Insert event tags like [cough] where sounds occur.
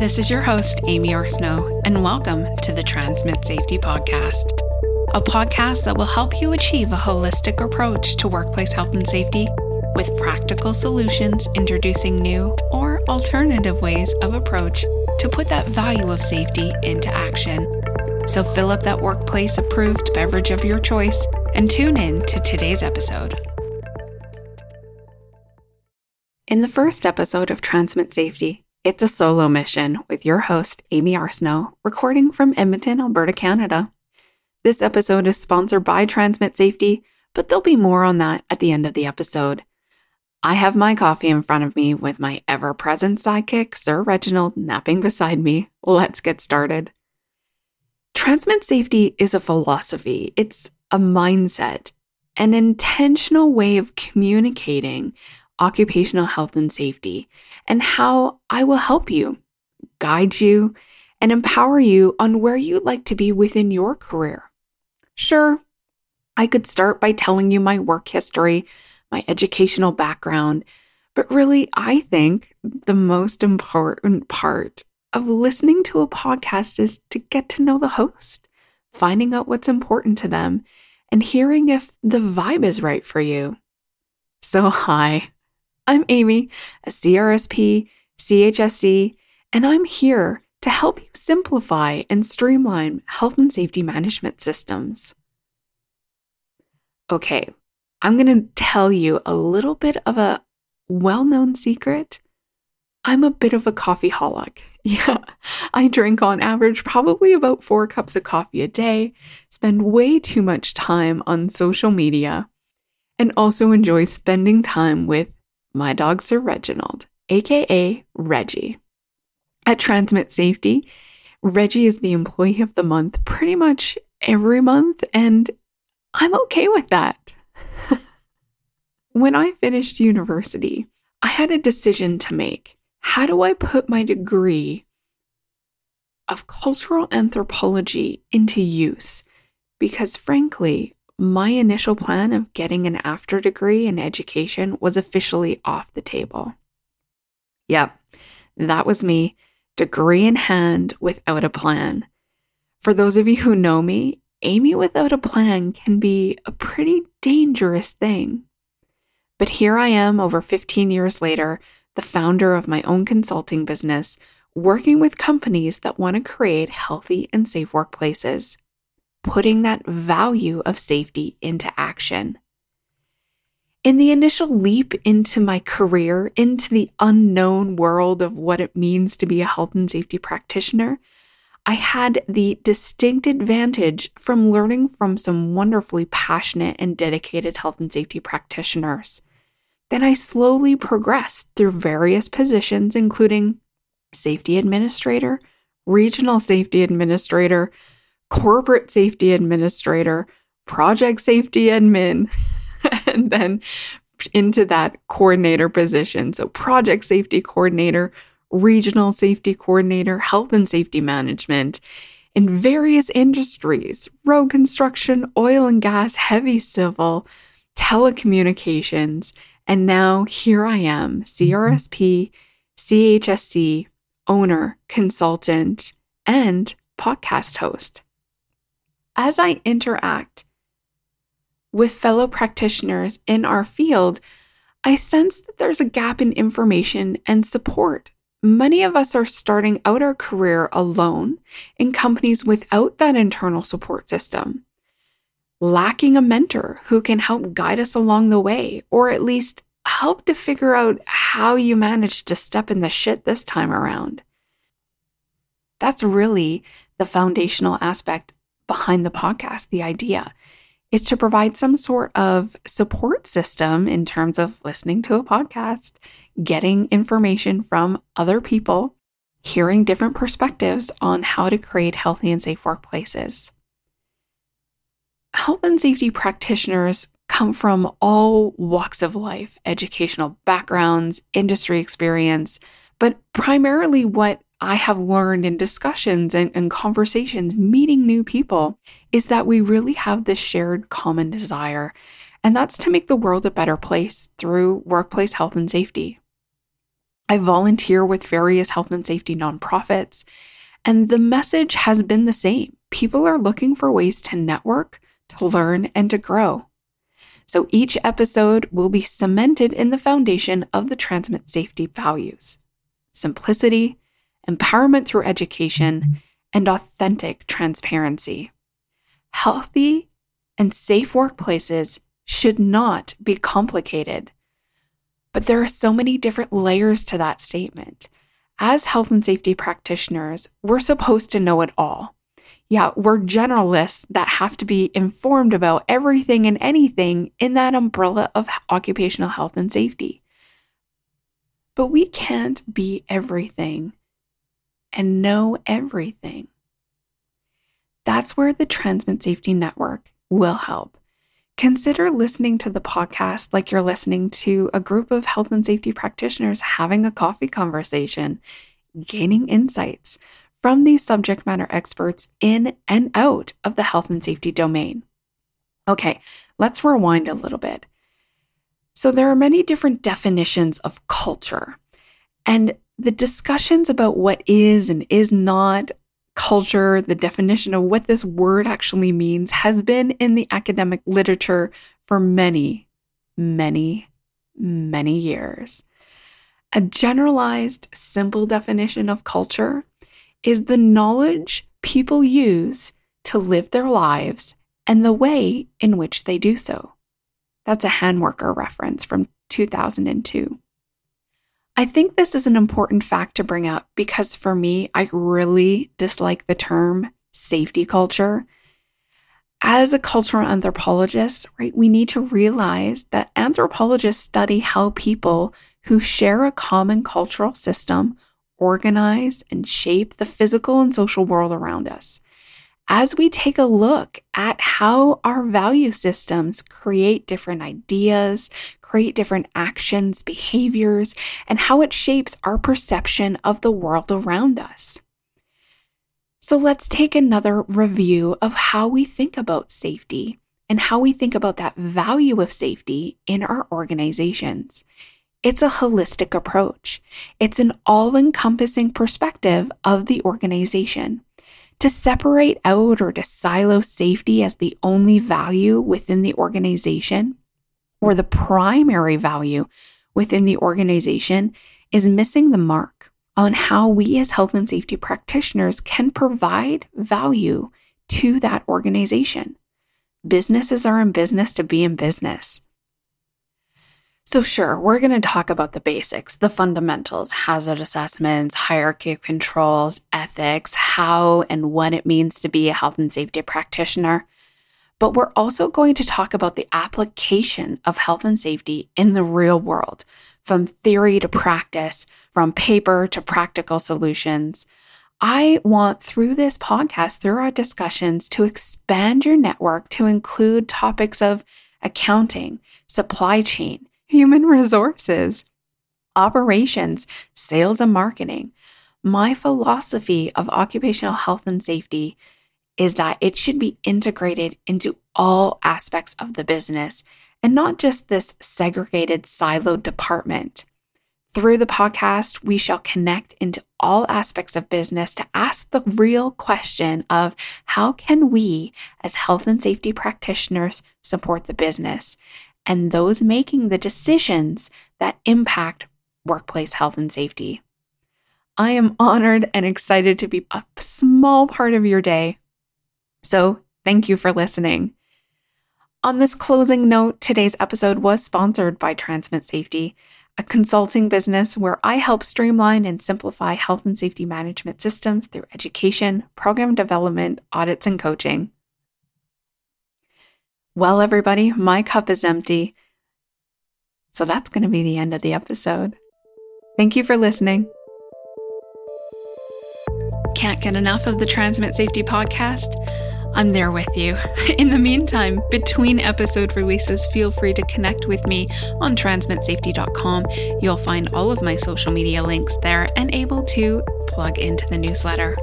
This is your host, Aimee Arsenault, and welcome to the Transmit Safety Podcast, a podcast that will help you achieve a holistic approach to workplace health and safety with practical solutions introducing new or alternative ways of approach to put that value of safety into action. So fill up that workplace approved beverage of your choice and tune in to today's episode. In the first episode of Transmit Safety, it's a solo mission with your host, Aimee Arsenault, recording from Edmonton, Alberta, Canada. This episode is sponsored by Transmit Safety, but there'll be more on that at the end of the episode. I have my coffee in front of me with my ever present sidekick, Sir Reginald, napping beside me. Let's get started. Transmit Safety is a philosophy, it's a mindset, an intentional way of communicating occupational health and safety, and how I will help you, guide you, and empower you on where you'd like to be within your career. Sure, I could start by telling you my work history, my educational background, but really, I think the most important part of listening to a podcast is to get to know the host, finding out what's important to them, and hearing if the vibe is right for you. So, hi, I'm Aimee, a CRSP, CHSC, and I'm here to help you simplify and streamline health and safety management systems. Okay, I'm going to tell you a little bit of a well known secret. I'm a bit of a coffee holic. [laughs] Yeah, I drink on average probably about four cups of coffee a day, spend way too much time on social media, and also enjoy spending time with my dog Sir Reginald, aka Reggie. At Transmit Safety, Reggie is the employee of the month pretty much every month, and I'm okay with that. [laughs] when I finished university, I had a decision to make. How do I put my degree of cultural anthropology into use? Because frankly, my initial plan of getting an after degree in education was officially off the table. Yep, that was me, degree in hand without a plan. For those of you who know me, Aimee without a plan can be a pretty dangerous thing. But here I am over 15 years later, the founder of my own consulting business, working with companies that want to create healthy and safe workplaces putting that value of safety into action. In the initial leap into my career, into the unknown world of what it means to be a health and safety practitioner, I had the distinct advantage from learning from some wonderfully passionate and dedicated health and safety practitioners. Then I slowly progressed through various positions, including safety administrator, regional safety administrator, corporate safety administrator, project safety admin, [laughs] and then into that coordinator position. So, project safety coordinator, regional safety coordinator, health and safety management in various industries road construction, oil and gas, heavy civil, telecommunications. And now here I am, CRSP, CHSC, owner, consultant, and podcast host as I interact with fellow practitioners in our field, I sense that there's a gap in information and support. Many of us are starting out our career alone in companies without that internal support system, lacking a mentor who can help guide us along the way, or at least help to figure out how you managed to step in the shit this time around. That's really the foundational aspect behind the podcast, the idea is to provide some sort of support system in terms of listening to a podcast, getting information from other people, hearing different perspectives on how to create healthy and safe workplaces. Health and safety practitioners come from all walks of life, educational backgrounds, industry experience, but primarily what I have learned in discussions and, and, conversations, meeting new people, is that we really have this shared common desire, and that's to make the world a better place through workplace health and safety. I volunteer with various health and safety nonprofits, and the message has been the same. People are looking for ways to network, to learn, and to grow. So each episode will be cemented in the foundation of the Transmit Safety values simplicity, empowerment through education, and authentic transparency. Healthy and safe workplaces should not be complicated. But there are so many different layers to that statement. As health and safety practitioners, we're supposed to know it all. Yeah, we're generalists that have to be informed about everything and anything in that umbrella of occupational health and safety. But we can't be everything and know everything. That's where the Transmit Safety Network will help. Consider listening to the podcast like you're listening to a group of health and safety practitioners having a coffee conversation, gaining insights from these subject matter experts in and out of the health and safety domain. Okay, let's rewind a little bit. So, there are many different definitions of culture, and the discussions about what is and is not culture, the definition of what this word actually means, has been in the academic literature for many, many, many years. A generalized, simple definition of culture is the knowledge people use to live their lives and the way in which they do so. That's a Handwerker reference from 2002. I think this is an important fact to bring up because for me, I really dislike the term safety culture. As a cultural anthropologist, right, we need to realize that anthropologists study how people who share a common cultural system organize and shape the physical and social world around us. As we take a look at how our value systems create different ideas, create different actions, behaviors, and how it shapes our perception of the world around us. So let's take another review of how we think about safety and how we think about that value of safety in our organizations. It's a holistic approach. It's an all encompassing perspective of the organization. To separate out or to silo safety as the only value within the organization or the primary value within the organization is missing the mark on how we as health and safety practitioners can provide value to that organization. Businesses are in business to be in business. So, sure, we're going to talk about the basics, the fundamentals, hazard assessments, hierarchy of controls, ethics, how and what it means to be a health and safety practitioner. But we're also going to talk about the application of health and safety in the real world, from theory to practice, from paper to practical solutions. I want through this podcast, through our discussions, to expand your network to include topics of accounting, supply chain, human resources, operations, sales, and marketing. My philosophy of occupational health and safety is that it should be integrated into all aspects of the business and not just this segregated siloed department. Through the podcast, we shall connect into all aspects of business to ask the real question of how can we, as health and safety practitioners, support the business and those making the decisions that impact workplace health and safety. I am honored and excited to be a small part of your day so, thank you for listening. On this closing note, today's episode was sponsored by Transmit Safety, a consulting business where I help streamline and simplify health and safety management systems through education, program development, audits, and coaching. Well, everybody, my cup is empty. So that's going to be the end of the episode. Thank you for listening. Can't get enough of the Transmit Safety podcast? I'm there with you. [laughs] In the meantime, between episode releases, feel free to connect with me on transmitsafety.com. You'll find all of my social media links there and able to plug into the newsletter.